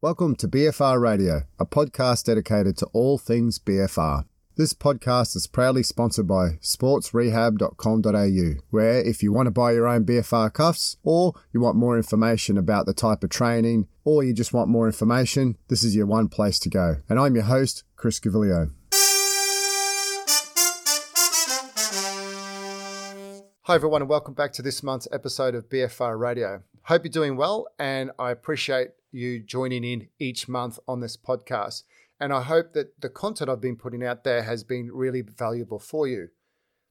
Welcome to BFR Radio, a podcast dedicated to all things BFR. This podcast is proudly sponsored by sportsrehab.com.au, where if you want to buy your own BFR cuffs, or you want more information about the type of training, or you just want more information, this is your one place to go. And I'm your host, Chris Gaviglio. Hi, everyone, and welcome back to this month's episode of BFR Radio. Hope you're doing well, and I appreciate you joining in each month on this podcast. And I hope that the content I've been putting out there has been really valuable for you.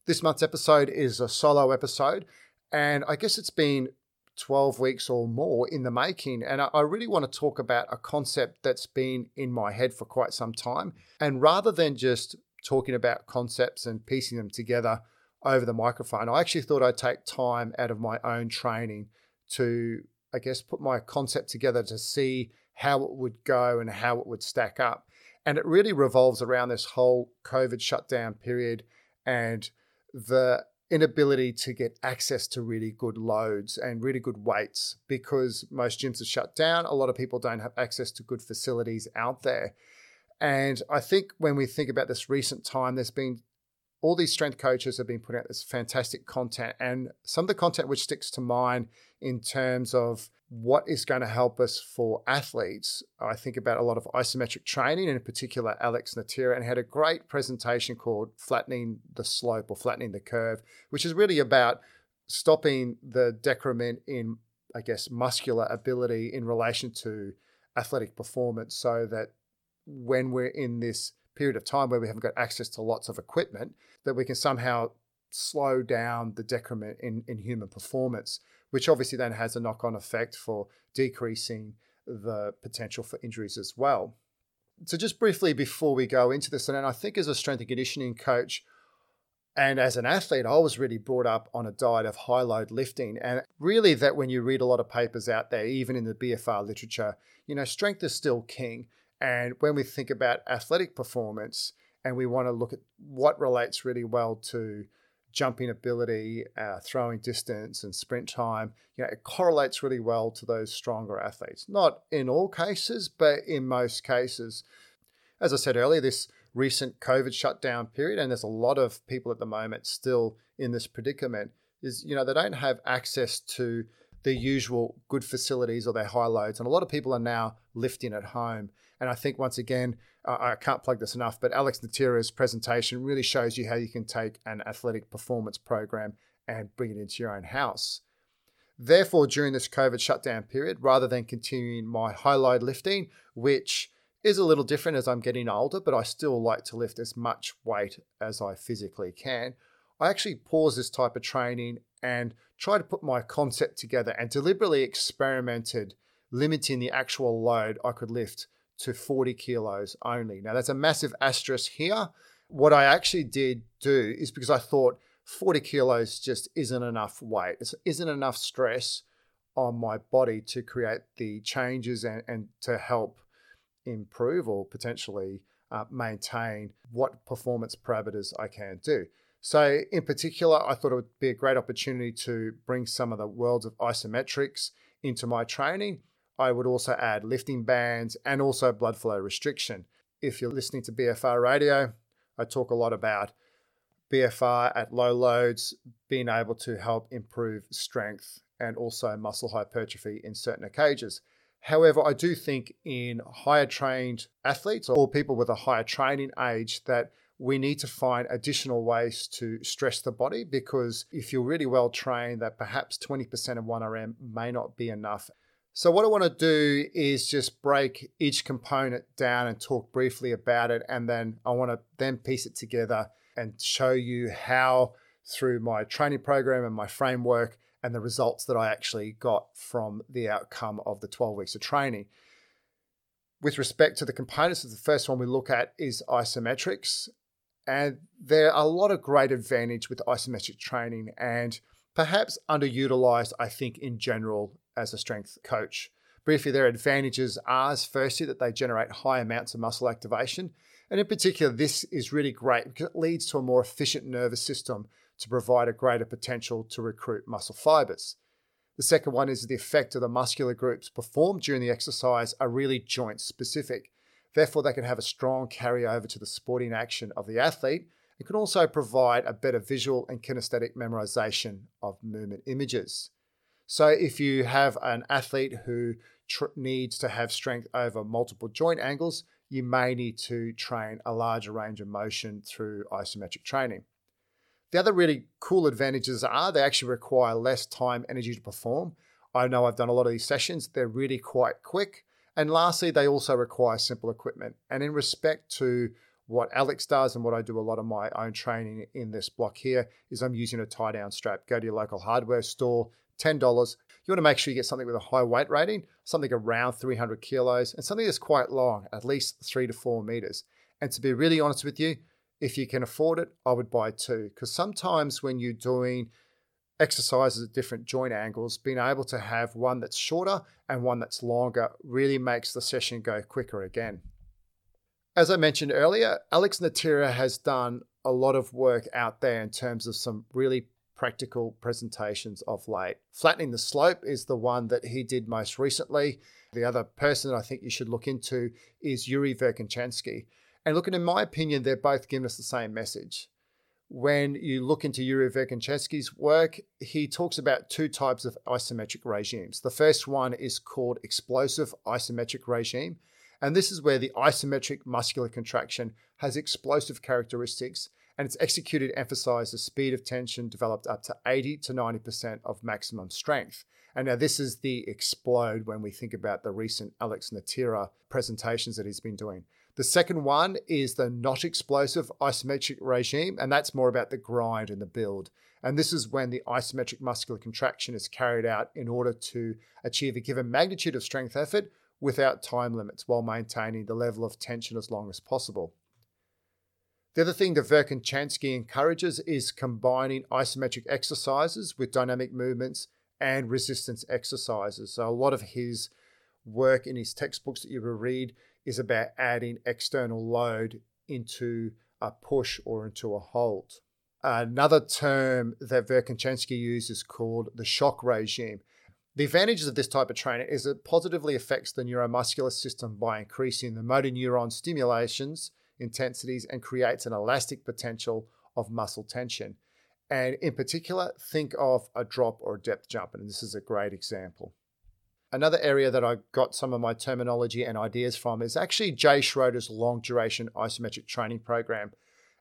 This month's episode is a solo episode, and I guess it's been 12 weeks or more in the making. And I really want to talk about a concept that's been in my head for quite some time. And rather than just talking about concepts and piecing them together over the microphone, I actually thought I'd take time out of my own training to, I guess, put my concept together to see how it would go and how it would stack up. And it really revolves around this whole COVID shutdown period and the inability to get access to really good loads and really good weights because most gyms are shut down. A lot of people don't have access to good facilities out there. And I think when we think about this recent time, there's been all these strength coaches have been putting out this fantastic content. And some of the content which sticks to mind in terms of what is going to help us for athletes. I think about a lot of isometric training, and in particular, Alex Natera, and had a great presentation called Flattening the Slope or Flattening the Curve, which is really about stopping the decrement in, I guess, muscular ability in relation to athletic performance so that when we're in this period of time where we haven't got access to lots of equipment, that we can somehow slow down the decrement in, in human performance which obviously then has a knock on effect for decreasing the potential for injuries as well. So, just briefly before we go into this, and I think as a strength and conditioning coach and as an athlete, I was really brought up on a diet of high load lifting. And really, that when you read a lot of papers out there, even in the BFR literature, you know, strength is still king. And when we think about athletic performance and we want to look at what relates really well to jumping ability, uh, throwing distance, and sprint time, you know, it correlates really well to those stronger athletes. Not in all cases, but in most cases. As I said earlier, this recent COVID shutdown period, and there's a lot of people at the moment still in this predicament, is you know they don't have access to the usual good facilities or their high loads, and a lot of people are now lifting at home. And I think once again, I can't plug this enough, but Alex Natera's presentation really shows you how you can take an athletic performance program and bring it into your own house. Therefore, during this COVID shutdown period, rather than continuing my high load lifting, which is a little different as I'm getting older, but I still like to lift as much weight as I physically can, I actually pause this type of training and tried to put my concept together and deliberately experimented limiting the actual load I could lift to 40 kilos only. Now, that's a massive asterisk here. What I actually did do is because I thought 40 kilos just isn't enough weight, it isn't enough stress on my body to create the changes and, and to help improve or potentially uh, maintain what performance parameters I can do. So, in particular, I thought it would be a great opportunity to bring some of the worlds of isometrics into my training I would also add lifting bands and also blood flow restriction. If you're listening to BFR radio, I talk a lot about BFR at low loads being able to help improve strength and also muscle hypertrophy in certain occasions. However, I do think in higher trained athletes or people with a higher training age that we need to find additional ways to stress the body because if you're really well trained, that perhaps 20% of 1RM may not be enough. So, what I want to do is just break each component down and talk briefly about it. And then I want to then piece it together and show you how, through my training program and my framework, and the results that I actually got from the outcome of the 12 weeks of training. With respect to the components, of the first one we look at is isometrics. And there are a lot of great advantage with isometric training and perhaps underutilized, I think, in general as a strength coach. Briefly, their advantages are firstly that they generate high amounts of muscle activation. And in particular, this is really great because it leads to a more efficient nervous system to provide a greater potential to recruit muscle fibers. The second one is the effect of the muscular groups performed during the exercise are really joint specific. Therefore, they can have a strong carryover to the sporting action of the athlete and can also provide a better visual and kinesthetic memorization of movement images. So, if you have an athlete who tr- needs to have strength over multiple joint angles, you may need to train a larger range of motion through isometric training. The other really cool advantages are they actually require less time, energy to perform. I know I've done a lot of these sessions, they're really quite quick. And lastly, they also require simple equipment. And in respect to what Alex does and what I do a lot of my own training in this block here is I'm using a tie down strap. Go to your local hardware store, $10. You want to make sure you get something with a high weight rating, something around 300 kilos, and something that's quite long, at least three to four meters. And to be really honest with you, if you can afford it, I would buy two. Because sometimes when you're doing exercises at different joint angles, being able to have one that's shorter and one that's longer really makes the session go quicker again. As I mentioned earlier, Alex Natera has done a lot of work out there in terms of some really practical presentations of late. Flattening the Slope is the one that he did most recently. The other person that I think you should look into is Yuri Verkhoshansky. And looking, in my opinion, they're both giving us the same message. When you look into Yuri Verkhoshansky's work, he talks about two types of isometric regimes. The first one is called explosive isometric regime, and this is where the isometric muscular contraction has explosive characteristics and it's executed emphasizes the speed of tension developed up to 80 to 90% of maximum strength. And now this is the explode when we think about the recent Alex Natera presentations that he's been doing. The second one is the not explosive isometric regime, and that's more about the grind and the build. And this is when the isometric muscular contraction is carried out in order to achieve a given magnitude of strength effort without time limits while maintaining the level of tension as long as possible. The other thing that Verkhoshansky encourages is combining isometric exercises with dynamic movements and resistance exercises. So, a lot of his work in his textbooks that you will read is about adding external load into a push or into a hold. Another term that Verkhoshansky uses is called the shock regime. The advantages of this type of training is it positively affects the neuromuscular system by increasing the motor neuron stimulations, intensities, and creates an elastic potential of muscle tension. And in particular, think of a drop or a depth jump, and this is a great example. Another area that I got some of my terminology and ideas from is actually Jay Schroeder's long duration isometric training program.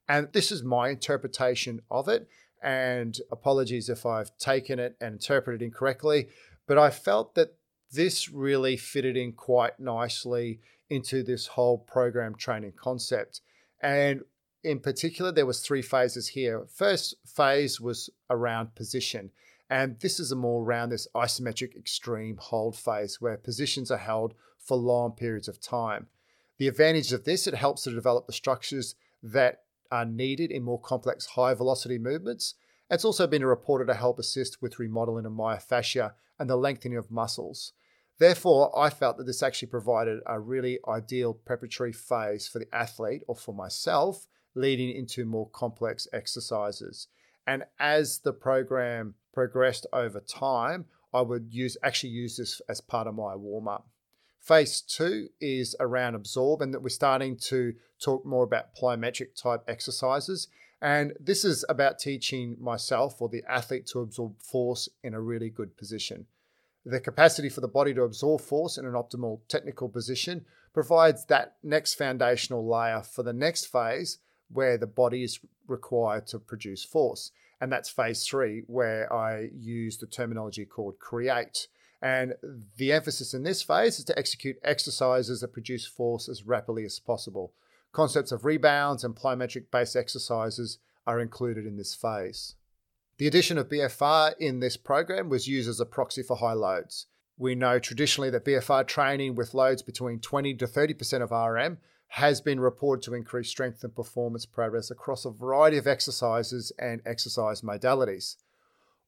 And this is my interpretation of it. And apologies if I've taken it and interpreted incorrectly. But I felt that this really fitted in quite nicely into this whole program training concept. And in particular, there was three phases here. First phase was around position. And this is a more around this isometric extreme hold phase where positions are held for long periods of time. The advantage of this, it helps to develop the structures that are needed in more complex high velocity movements. It's also been reported to help assist with remodeling of myofascia and the lengthening of muscles. Therefore, I felt that this actually provided a really ideal preparatory phase for the athlete or for myself leading into more complex exercises. And as the program progressed over time, I would use actually use this as part of my warm up. Phase two is around absorb, and that we're starting to talk more about plyometric type exercises. And this is about teaching myself or the athlete to absorb force in a really good position. The capacity for the body to absorb force in an optimal technical position provides that next foundational layer for the next phase where the body is required to produce force. And that's phase three, where I use the terminology called create. And the emphasis in this phase is to execute exercises that produce force as rapidly as possible. Concepts of rebounds and plyometric based exercises are included in this phase. The addition of BFR in this program was used as a proxy for high loads. We know traditionally that BFR training with loads between 20 to 30% of RM has been reported to increase strength and performance progress across a variety of exercises and exercise modalities.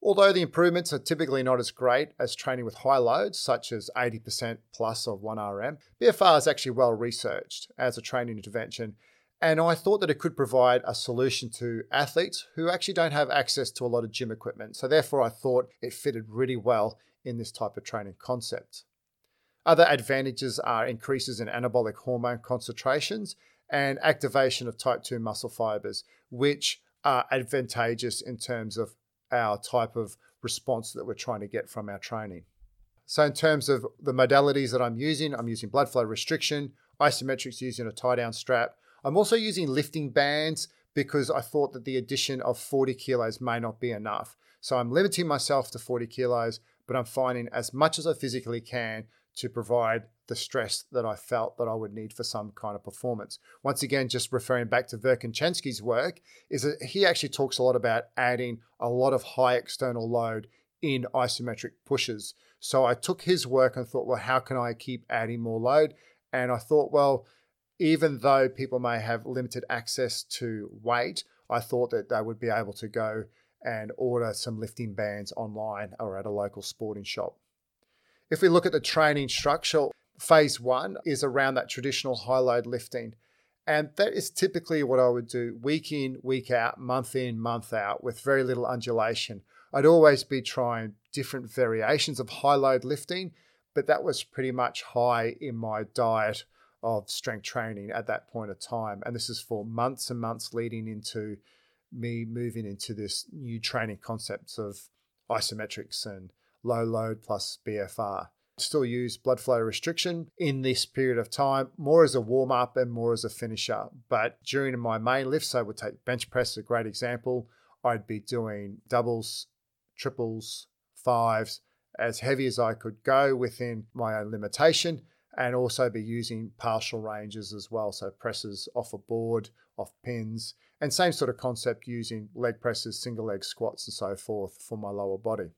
Although the improvements are typically not as great as training with high loads, such as 80% plus of 1RM, BFR is actually well researched as a training intervention and I thought that it could provide a solution to athletes who actually don't have access to a lot of gym equipment. So, therefore, I thought it fitted really well in this type of training concept. Other advantages are increases in anabolic hormone concentrations and activation of type 2 muscle fibers, which are advantageous in terms of our type of response that we're trying to get from our training. So, in terms of the modalities that I'm using, I'm using blood flow restriction, isometrics using a tie down strap. I'm also using lifting bands because I thought that the addition of 40 kilos may not be enough. So, I'm limiting myself to 40 kilos, but I'm finding as much as I physically can to provide the stress that I felt that I would need for some kind of performance. Once again, just referring back to Verkhoshansky's work, is that he actually talks a lot about adding a lot of high external load in isometric pushes. So I took his work and thought, well, how can I keep adding more load? And I thought, well, even though people may have limited access to weight, I thought that they would be able to go and order some lifting bands online or at a local sporting shop. If we look at the training structure, phase one is around that traditional high load lifting. And that is typically what I would do week in, week out, month in, month out, with very little undulation. I'd always be trying different variations of high load lifting, but that was pretty much high in my diet of strength training at that point of time. And this is for months and months leading into me moving into this new training concepts of isometrics and low load plus BFR. Still use blood flow restriction in this period of time, more as a warm up and more as a finisher. But during my main lifts, I would take bench press, a great example. I'd be doing doubles, triples, fives, as heavy as I could go within my own limitation, and also be using partial ranges as well. So presses off a board, off pins, and same sort of concept using leg presses, single leg squats, and so forth for my lower body.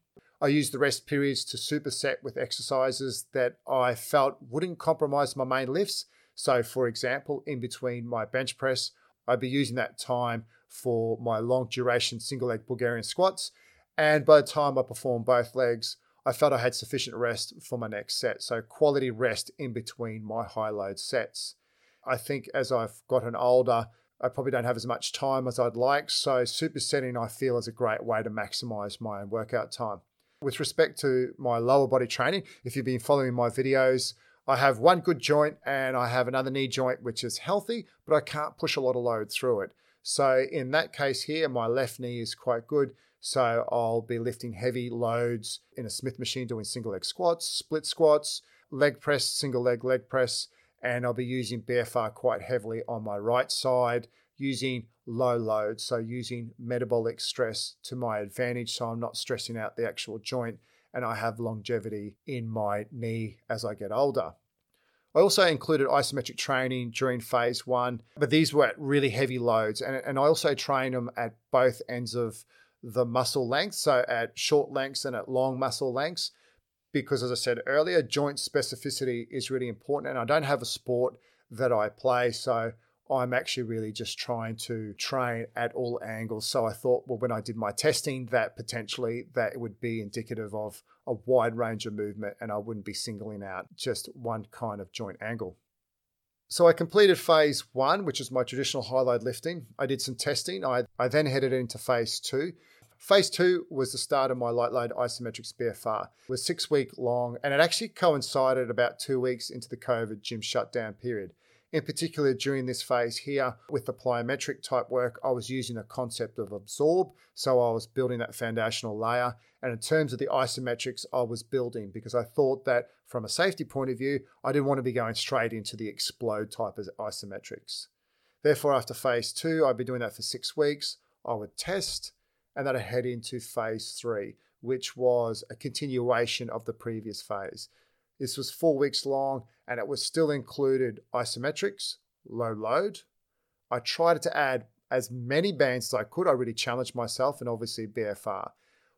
I used the rest periods to superset with exercises that I felt wouldn't compromise my main lifts. So, for example, in between my bench press, I'd be using that time for my long duration single leg Bulgarian squats. And by the time I performed both legs, I felt I had sufficient rest for my next set. So, quality rest in between my high load sets. I think as I've gotten older, I probably don't have as much time as I'd like. So, supersetting I feel is a great way to maximize my workout time. With respect to my lower body training, if you've been following my videos, I have one good joint and I have another knee joint which is healthy, but I can't push a lot of load through it. So in that case here, my left knee is quite good. So I'll be lifting heavy loads in a Smith machine doing single leg squats, split squats, leg press, single leg leg press, and I'll be using BFR quite heavily on my right side using low load, so using metabolic stress to my advantage, so I'm not stressing out the actual joint and I have longevity in my knee as I get older. I also included isometric training during phase one, but these were at really heavy loads. And, and I also train them at both ends of the muscle length, so at short lengths and at long muscle lengths, because as I said earlier, joint specificity is really important. And I don't have a sport that I play, so I'm actually really just trying to train at all angles. So I thought, well, when I did my testing, that potentially that it would be indicative of a wide range of movement and I wouldn't be singling out just one kind of joint angle. So I completed phase one, which is my traditional high load lifting. I did some testing. I, I then headed into phase two. Phase two was the start of my light load isometrics BFR. It was six week long and it actually coincided about two weeks into the COVID gym shutdown period. In particular, during this phase here with the plyometric type work, I was using a concept of absorb. So I was building that foundational layer. And in terms of the isometrics, I was building because I thought that from a safety point of view, I didn't want to be going straight into the explode type of isometrics. Therefore, after phase two, I'd be doing that for six weeks. I would test and then I'd head into phase three, which was a continuation of the previous phase. This was four weeks long and it was still included isometrics, low load. I tried to add as many bands as I could. I really challenged myself and obviously BFR.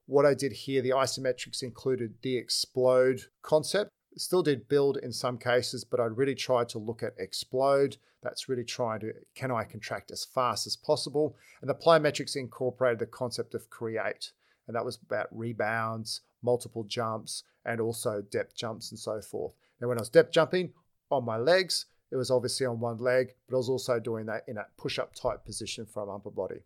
What I did here, the isometrics included the explode concept. Still did build in some cases, but I really tried to look at explode. That's really trying to, can I contract as fast as possible? And the plyometrics incorporated the concept of create. And that was about rebounds, multiple jumps, and also depth jumps and so forth. Now, when I was depth jumping on my legs, it was obviously on one leg, but I was also doing that in a push up type position from upper body.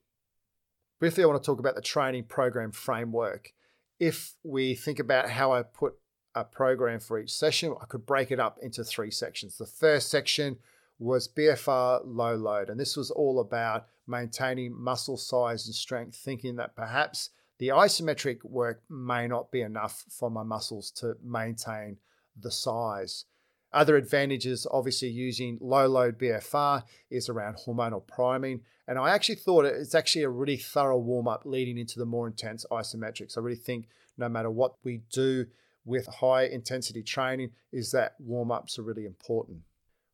Briefly, I want to talk about the training program framework. if we think about how I put a program for each session, I could break it up into three sections. The first section was BFR low load, and this was all about maintaining muscle size and strength, thinking that perhaps the isometric work may not be enough for my muscles to maintain the size. Other advantages, obviously, using low load BFR is around hormonal priming. And I actually thought it's actually a really thorough warm up leading into the more intense isometrics. I really think no matter what we do with high intensity training, is that warm ups are really important.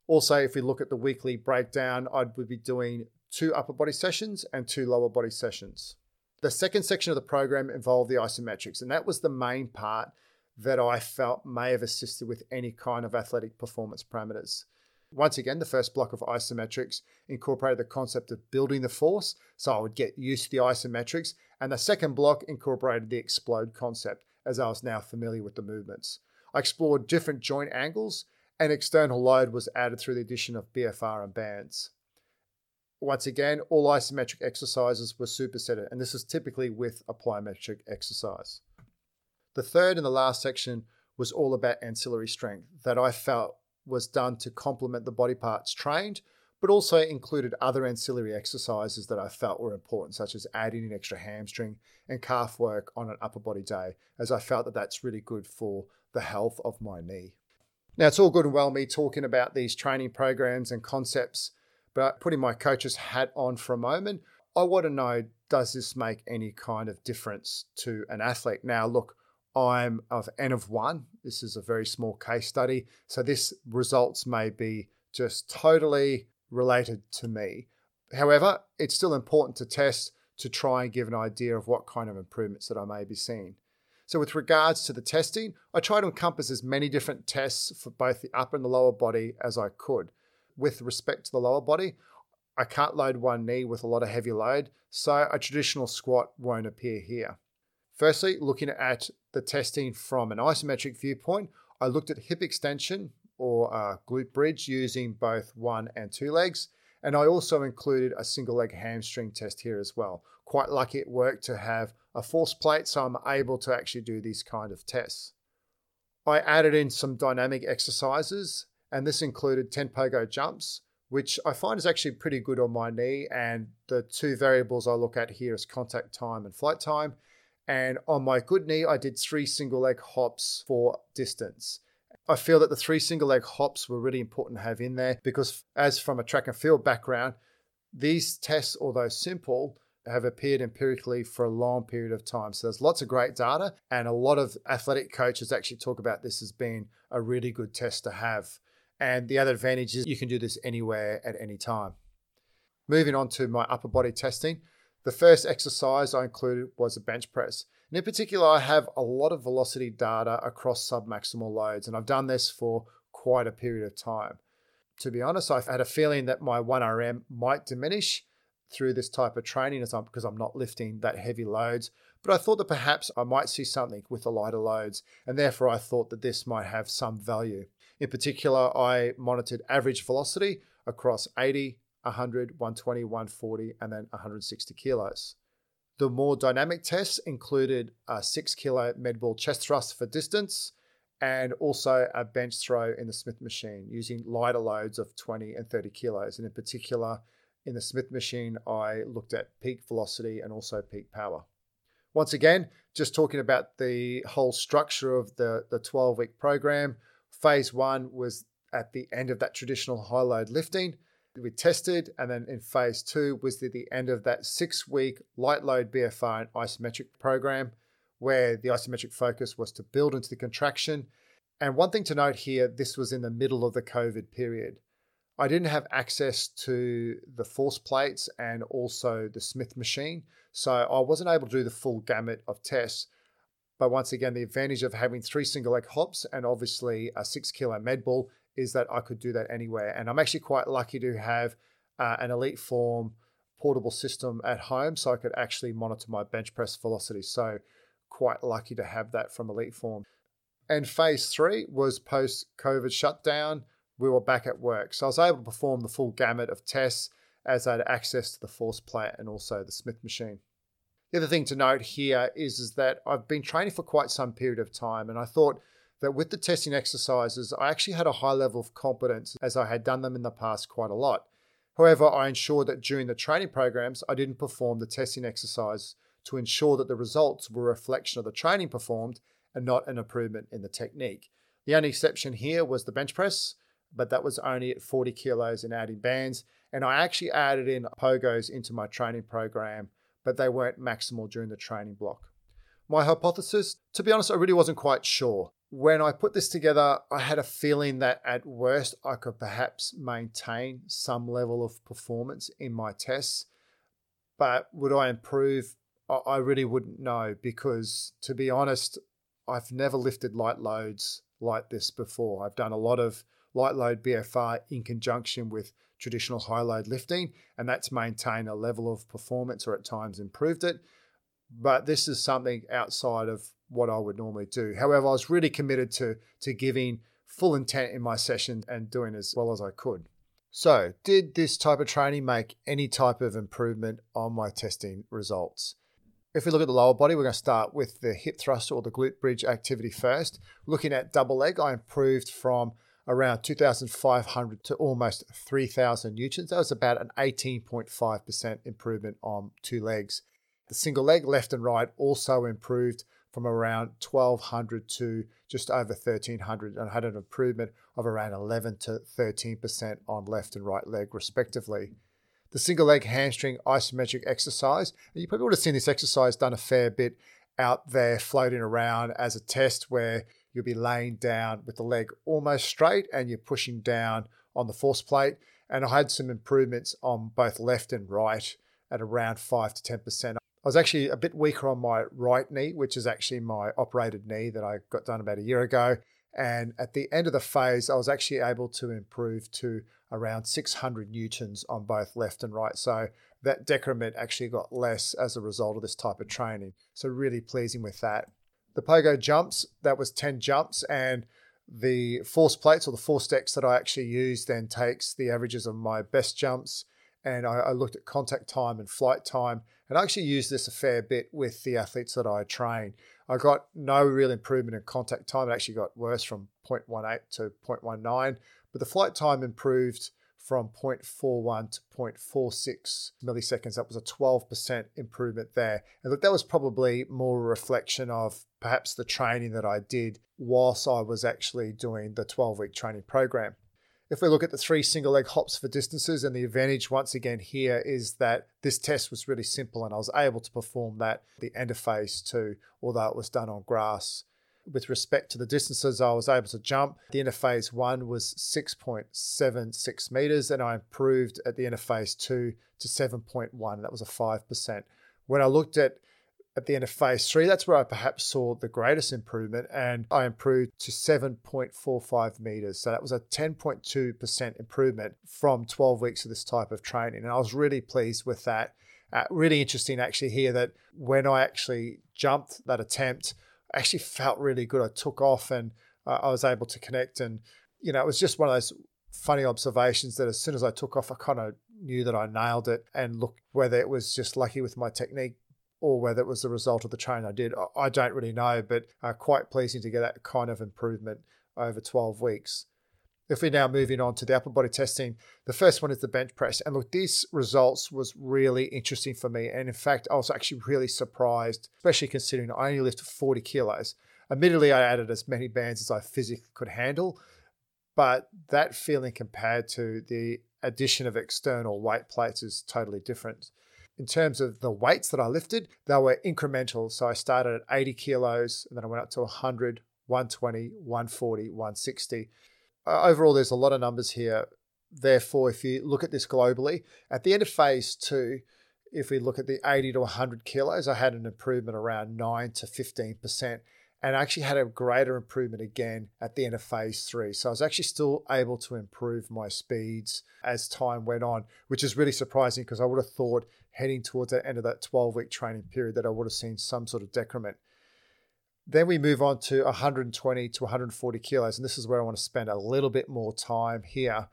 Also, if we look at the weekly breakdown, I would be doing two upper body sessions and two lower body sessions. The second section of the program involved the isometrics, and that was the main part that I felt may have assisted with any kind of athletic performance parameters. Once again, the first block of isometrics incorporated the concept of building the force, so I would get used to the isometrics, and the second block incorporated the explode concept, as I was now familiar with the movements. I explored different joint angles, and external load was added through the addition of BFR and bands. Once again, all isometric exercises were supersetted, and this is typically with a plyometric exercise. The third and the last section was all about ancillary strength that I felt was done to complement the body parts trained, but also included other ancillary exercises that I felt were important, such as adding an extra hamstring and calf work on an upper body day, as I felt that that's really good for the health of my knee. Now, it's all good and well me talking about these training programs and concepts, but putting my coach's hat on for a moment, I want to know does this make any kind of difference to an athlete? Now, look, I'm of N of one. This is a very small case study. So this results may be just totally related to me. However, it's still important to test to try and give an idea of what kind of improvements that I may be seeing. So, with regards to the testing, I try to encompass as many different tests for both the upper and the lower body as I could. With respect to the lower body, I can't load one knee with a lot of heavy load, so a traditional squat won't appear here. Firstly, looking at the testing from an isometric viewpoint, I looked at hip extension or uh, glute bridge using both one and two legs. And I also included a single leg hamstring test here as well. Quite lucky it worked to have a force plate, so I'm able to actually do these kind of tests. I added in some dynamic exercises, and this included 10 pogo jumps, which I find is actually pretty good on my knee. And the two variables I look at here is contact time and flight time. And on my good knee, I did three single leg hops for distance. I feel that the three single leg hops were really important to have in there because, as from a track and field background, these tests, although simple, have appeared empirically for a long period of time. So there's lots of great data, and a lot of athletic coaches actually talk about this as being a really good test to have. And the other advantage is you can do this anywhere at any time. Moving on to my upper body testing, the first exercise I included was a bench press. And in particular, I have a lot of velocity data across submaximal loads, and I've done this for quite a period of time. To be honest, I've had a feeling that my 1RM might diminish through this type of training because I'm not lifting that heavy loads. But I thought that perhaps I might see something with the lighter loads, and therefore I thought that this might have some value. In particular, I monitored average velocity across 80, 100, 120, 140, and then 160 kilos. The more dynamic tests included a six kilo med ball chest thrust for distance and also a bench throw in the Smith machine using lighter loads of 20 and 30 kilos. And in particular, in the Smith machine, I looked at peak velocity and also peak power. Once again, just talking about the whole structure of the, the 12 week program. Phase one was at the end of that traditional high load lifting we tested. And then in phase two was the, the end of that six week light load BFR and isometric program, where the isometric focus was to build into the contraction. And one thing to note here this was in the middle of the COVID period. I didn't have access to the force plates and also the Smith machine. So I wasn't able to do the full gamut of tests. But once again, the advantage of having three single leg hops and obviously a six kilo med ball is that I could do that anywhere. And I'm actually quite lucky to have uh, an EliteForm portable system at home so I could actually monitor my bench press velocity. So quite lucky to have that from EliteForm. And phase three was post COVID shutdown. We were back at work. So I was able to perform the full gamut of tests as I had access to the force plate and also the Smith machine. The other thing to note here is, is that I've been training for quite some period of time, and I thought that with the testing exercises, I actually had a high level of competence as I had done them in the past quite a lot. However, I ensured that during the training programs, I didn't perform the testing exercise to ensure that the results were a reflection of the training performed and not an improvement in the technique. The only exception here was the bench press, but that was only at 40 kilos and adding bands. And I actually added in pogos into my training program, but they weren't maximal during the training block. My hypothesis, to be honest, I really wasn't quite sure. When I put this together, I had a feeling that at worst I could perhaps maintain some level of performance in my tests. But would I improve? I really wouldn't know because, to be honest, I've never lifted light loads like this before. I've done a lot of light load BFR in conjunction with traditional high load lifting, and that's maintained a level of performance or at times improved it. But this is something outside of what I would normally do. However, I was really committed to, to giving full intent in my session and doing as well as I could. So, did this type of training make any type of improvement on my testing results? If we look at the lower body, we're going to start with the hip thrust or the glute bridge activity first. Looking at double leg, I improved from around 2,500 to almost 3,000 newtons. That was about an 18.5% improvement on two legs. The single leg, left and right, also improved from around 1,200 to just over 1,300 and had an improvement of around 11 to 13% on left and right leg, respectively the single leg hamstring isometric exercise. You probably would have seen this exercise done a fair bit out there floating around as a test where you'll be laying down with the leg almost straight and you're pushing down on the force plate. And I had some improvements on both left and right at around 5 to 10%. I was actually a bit weaker on my right knee, which is actually my operated knee that I got done about a year ago. And at the end of the phase, I was actually able to improve to around 600 newtons on both left and right. So that decrement actually got less as a result of this type of training. So really pleasing with that. The pogo jumps, that was 10 jumps and the force plates or the ForceDecks that I actually use then takes the averages of my best jumps and I, I, looked at contact time and flight time and I actually used this a fair bit with the athletes that I train. I got no real improvement in contact time. It actually got worse from 0.18 to 0.19, but the flight time improved from 0.41 to 0.46 milliseconds. That was a 12% improvement there. And look, that was probably more a reflection of perhaps the training that I did whilst I was actually doing the 12 week training program. If we look at the three single leg hops for distances, and the advantage once again here is that this test was really simple and I was able to perform that the end of phase two, although it was done on grass. With respect to the distances I was able to jump, the end of phase one was 6.76 meters, and I improved at the end of phase two to 7.1. That was a 5%. When I looked at at the end of phase three, that's where I perhaps saw the greatest improvement, and I improved to 7.45 meters. So that was a 10.2% improvement from 12 weeks of this type of training. And I was really pleased with that. Uh, really interesting actually here that when I actually jumped that attempt, actually felt really good. I took off and uh, I was able to connect. And, you know, it was just one of those funny observations that as soon as I took off, I kind of knew that I nailed it. And look, whether it was just lucky with my technique or whether it was the result of the training I did, I don't really know, but uh, quite pleasing to get that kind of improvement over 12 weeks. If we're now moving on to the upper body testing, the first one is the bench press. And look, these results was really interesting for me. And in fact, I was actually really surprised, especially considering I only lifted 40 kilos. Admittedly, I added as many bands as I physically could handle, but that feeling compared to the addition of external weight plates is totally different in terms of the weights that I lifted, they were incremental. So I started at 80 kilos and then I went up to 100, 120, 140, 160. Overall, there's a lot of numbers here. Therefore, if you look at this globally, at the end of phase two, if we look at the 80 to 100 kilos, I had an improvement around 9 to 15% and I actually had a greater improvement again at the end of phase three. So I was actually still able to improve my speeds as time went on, which is really surprising because I would have thought heading towards the end of that 12 week training period that I would have seen some sort of decrement. Then we move on to 120 to 140 kilos, and this is where I want to spend a little bit more time here.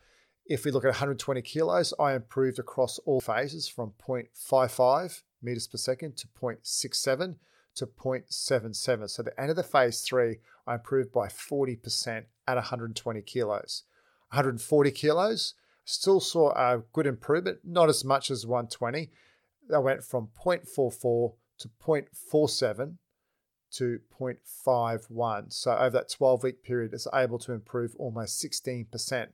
If we look at 120 kilos, I improved across all phases from 0.55 meters per second to 0.67 to 0.77. So the end of the phase three, I improved by 40% at 120 kilos. 140 kilos, still saw a good improvement, not as much as 120. I went from 0.44 to 0.47 to 0.51. So over that 12 week period, it's able to improve almost 16%.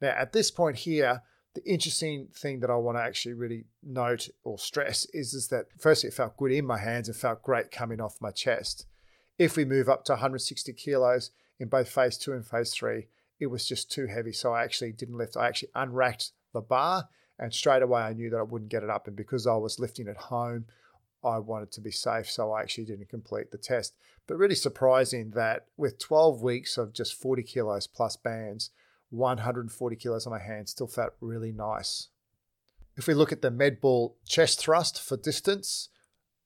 Now, at this point here, the interesting thing that I want to actually really note or stress is, is that firstly, it felt good in my hands and felt great coming off my chest. If we move up to 160 kilos in both phase two and phase three, it was just too heavy. So I actually didn't lift. I actually unracked the bar and straight away I knew that I wouldn't get it up. And because I was lifting at home, I wanted to be safe. So I actually didn't complete the test. But really surprising that with 12 weeks of just 40 kilos plus bands, 140 kilos on my hand still felt really nice. If we look at the medball chest thrust for distance,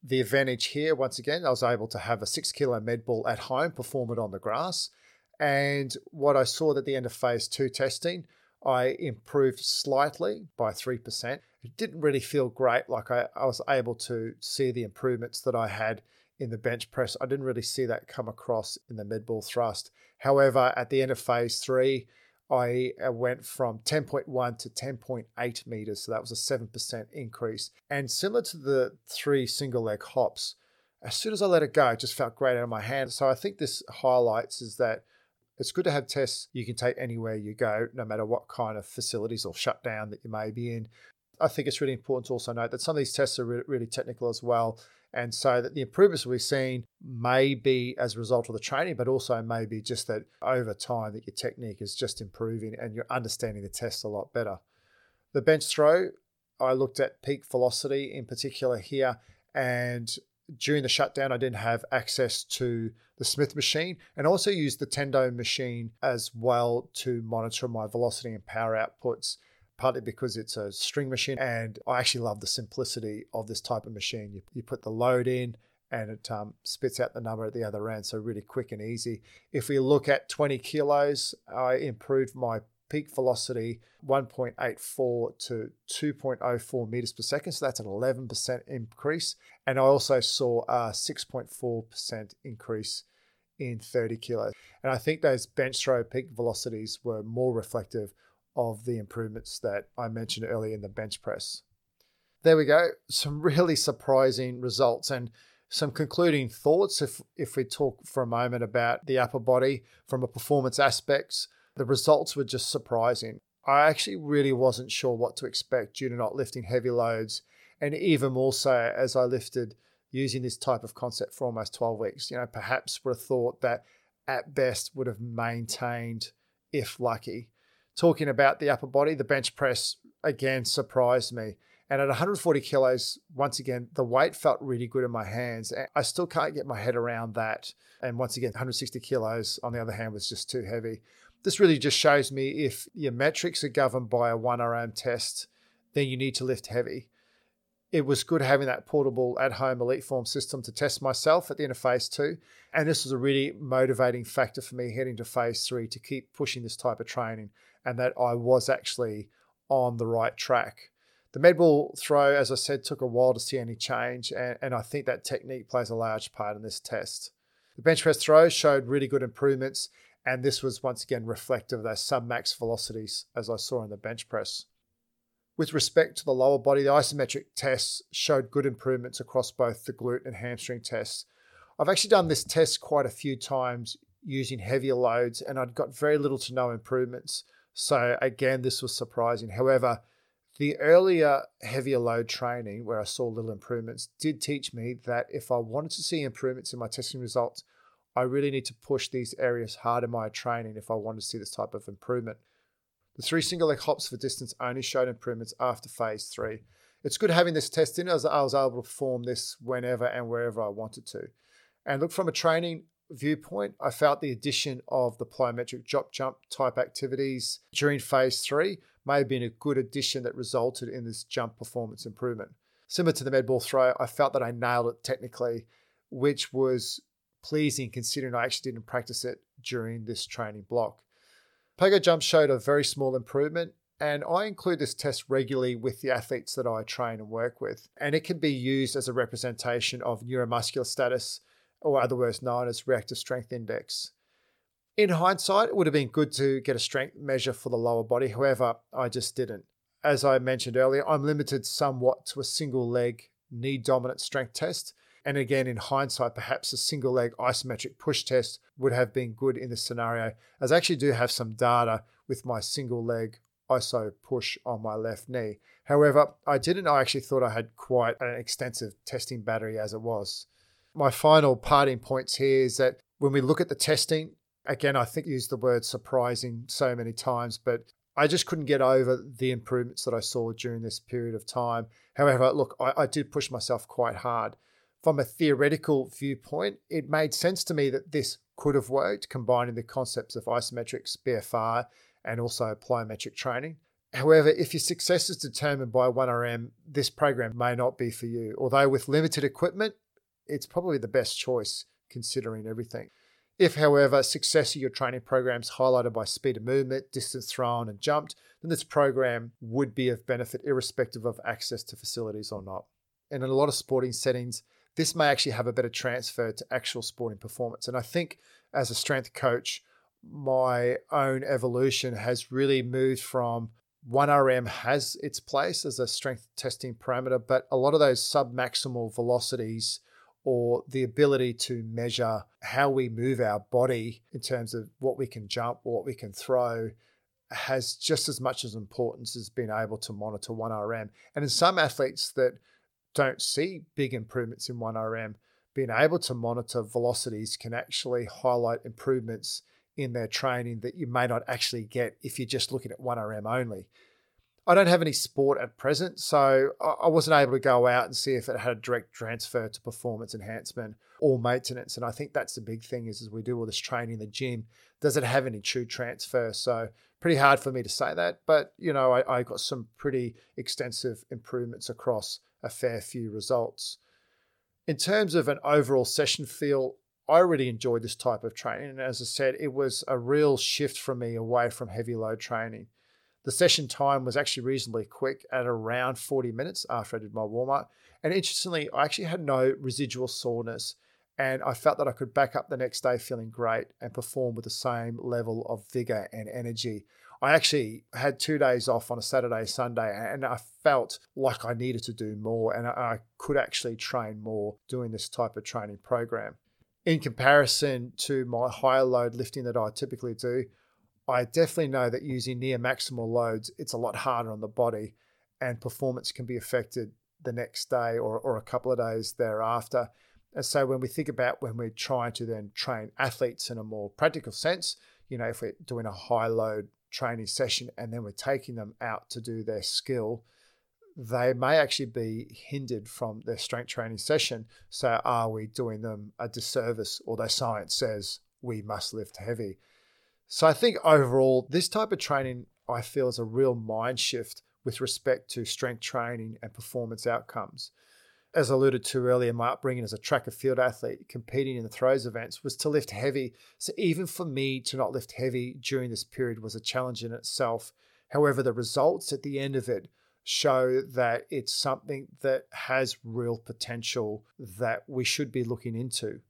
the advantage here, once again, I was able to have a six kilo medball at home, perform it on the grass. And what I saw at the end of phase two testing, I improved slightly by 3%. It didn't really feel great. Like I, I was able to see the improvements that I had in the bench press. I didn't really see that come across in the medball thrust. However, at the end of phase three, I uh, went from 10.1 to 10.8 meters. So that was a 7% increase. And similar to the three single leg hops, as soon as I let it go, it just felt great out of my hand. So I think this highlights is that it's good to have tests you can take anywhere you go, no matter what kind of facilities or shutdown that you may be in. I think it's really important to also note that some of these tests are really, really technical as well. And so that the improvements we've seen may be as a result of the training, but also maybe just that over time that your technique is just improving and you're understanding the test a lot better. The bench throw, I looked at peak velocity in particular here, and during the shutdown, I didn't have access to the Smith machine and also used the Tendo machine as well to monitor my velocity and power outputs partly because it's a string machine. And I actually love the simplicity of this type of machine. You, you put the load in and it um, spits out the number at the other end. So really quick and easy. If we look at 20 kilos, I improved my peak velocity 1.84 to 2.04 meters per second. So that's an 11% increase. And I also saw a 6.4% increase in 30 kilos. And I think those bench throw peak velocities were more reflective of the improvements that I mentioned earlier in the bench press. There we go. Some really surprising results and some concluding thoughts if if we talk for a moment about the upper body from a performance aspects. The results were just surprising. I actually really wasn't sure what to expect due to not lifting heavy loads and even more so as I lifted using this type of concept for almost 12 weeks. You know, perhaps would have thought that at best would have maintained if lucky talking about the upper body, the bench press again surprised me. And at 140 kilos, once again, the weight felt really good in my hands. I still can't get my head around that. And once again, 160 kilos, on the other hand, was just too heavy. This really just shows me if your metrics are governed by a 1RM test, then you need to lift heavy. It was good having that portable at home EliteForm system to test myself at the end of phase two. And this was a really motivating factor for me heading to phase three to keep pushing this type of training and that I was actually on the right track. The medball throw, as I said, took a while to see any change, and, and I think that technique plays a large part in this test. The bench press throw showed really good improvements, and this was once again reflective of those sub-max velocities as I saw in the bench press. With respect to the lower body, the isometric tests showed good improvements across both the glute and hamstring tests. I've actually done this test quite a few times using heavier loads, and I'd got very little to no improvements. So again, this was surprising. However, the earlier heavier load training, where I saw little improvements, did teach me that if I wanted to see improvements in my testing results, I really need to push these areas hard in my training if I want to see this type of improvement. The three single leg hops for distance only showed improvements after phase three. It's good having this test in as I was able to perform this whenever and wherever I wanted to. And look, from a training viewpoint, I felt the addition of the plyometric drop jump type activities during phase three may have been a good addition that resulted in this jump performance improvement. Similar to the med ball throw, I felt that I nailed it technically, which was pleasing considering I actually didn't practice it during this training block. Pogo jump showed a very small improvement And I include this test regularly with the athletes that I train and work with. And it can be used as a representation of neuromuscular status, or otherwise known as reactive strength index. In hindsight, it would have been good to get a strength measure for the lower body. However, I just didn't. As I mentioned earlier, I'm limited somewhat to a single leg knee dominant strength test. And again, in hindsight, perhaps a single leg isometric push test would have been good in this scenario, as I actually do have some data with my single leg iso push on my left knee. However, I didn't. I actually thought I had quite an extensive testing battery as it was. My final parting points here is that when we look at the testing, again, I think use the word surprising so many times, but I just couldn't get over the improvements that I saw during this period of time. However, look, I, I did push myself quite hard. From a theoretical viewpoint, it made sense to me that this could have worked, combining the concepts of isometrics, BFR, and also plyometric training. However, if your success is determined by 1RM, this program may not be for you. Although with limited equipment, it's probably the best choice considering everything. If, however, success of your training program is highlighted by speed of movement, distance thrown, and jumped, then this program would be of benefit irrespective of access to facilities or not. And in a lot of sporting settings, this may actually have a better transfer to actual sporting performance. And I think as a strength coach, my own evolution has really moved from 1RM has its place as a strength testing parameter, but a lot of those sub-maximal velocities or the ability to measure how we move our body in terms of what we can jump, what we can throw, has just as much as importance as being able to monitor 1RM. And in some athletes that don't see big improvements in 1RM, being able to monitor velocities can actually highlight improvements in their training that you may not actually get if you're just looking at 1RM only. I don't have any sport at present, so I wasn't able to go out and see if it had a direct transfer to performance enhancement or maintenance. And I think that's the big thing is as we do all this training in the gym, does it have any true transfer? So pretty hard for me to say that, but you know, I, I got some pretty extensive improvements across a fair few results. In terms of an overall session feel, I really enjoyed this type of training. And as I said, it was a real shift for me away from heavy load training. The session time was actually reasonably quick at around 40 minutes after I did my warm up. And interestingly, I actually had no residual soreness. And I felt that I could back up the next day feeling great and perform with the same level of vigor and energy. I actually had two days off on a Saturday, Sunday, and I felt like I needed to do more and I could actually train more doing this type of training program. In comparison to my higher load lifting that I typically do, I definitely know that using near maximal loads, it's a lot harder on the body and performance can be affected the next day or, or a couple of days thereafter. And so when we think about when we're trying to then train athletes in a more practical sense, you know, if we're doing a high load training session and then we're taking them out to do their skill, they may actually be hindered from their strength training session. So are we doing them a disservice? Although science says we must lift heavy. So I think overall, this type of training I feel is a real mind shift with respect to strength training and performance outcomes. As alluded to earlier, my upbringing as a track and field athlete competing in the throws events was to lift heavy. So even for me to not lift heavy during this period was a challenge in itself. However, the results at the end of it show that it's something that has real potential that we should be looking into.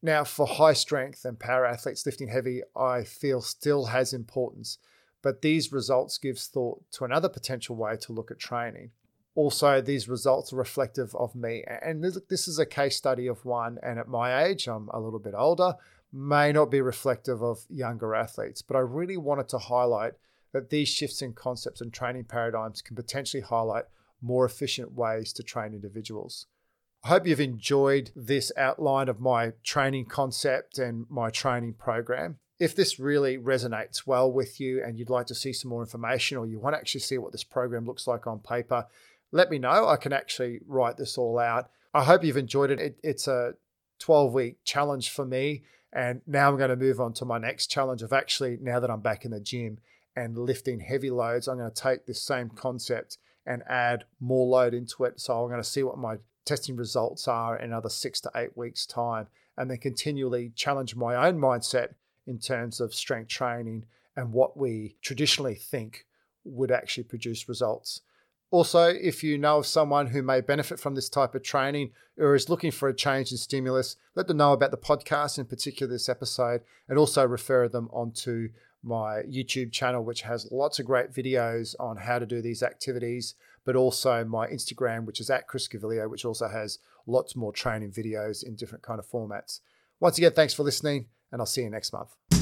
Now, for high strength and power athletes lifting heavy, I feel still has importance, but these results gives thought to another potential way to look at training. Also, these results are reflective of me, and this is a case study of one. And at my age, I'm a little bit older, may not be reflective of younger athletes, but I really wanted to highlight that these shifts in concepts and training paradigms can potentially highlight more efficient ways to train individuals. I hope you've enjoyed this outline of my training concept and my training program. If this really resonates well with you and you'd like to see some more information or you want to actually see what this program looks like on paper, let me know. I can actually write this all out. I hope you've enjoyed it. it it's a 12 week challenge for me. And now I'm going to move on to my next challenge of actually, now that I'm back in the gym and lifting heavy loads, I'm going to take this same concept and add more load into it. So I'm going to see what my testing results are in another six to eight weeks' time, and then continually challenge my own mindset in terms of strength training and what we traditionally think would actually produce results. Also, if you know of someone who may benefit from this type of training or is looking for a change in stimulus, let them know about the podcast, in particular this episode, and also refer them onto my YouTube channel, which has lots of great videos on how to do these activities, but also my Instagram, which is at Chris Gaviglio, which also has lots more training videos in different kind of formats. Once again, thanks for listening, and I'll see you next month.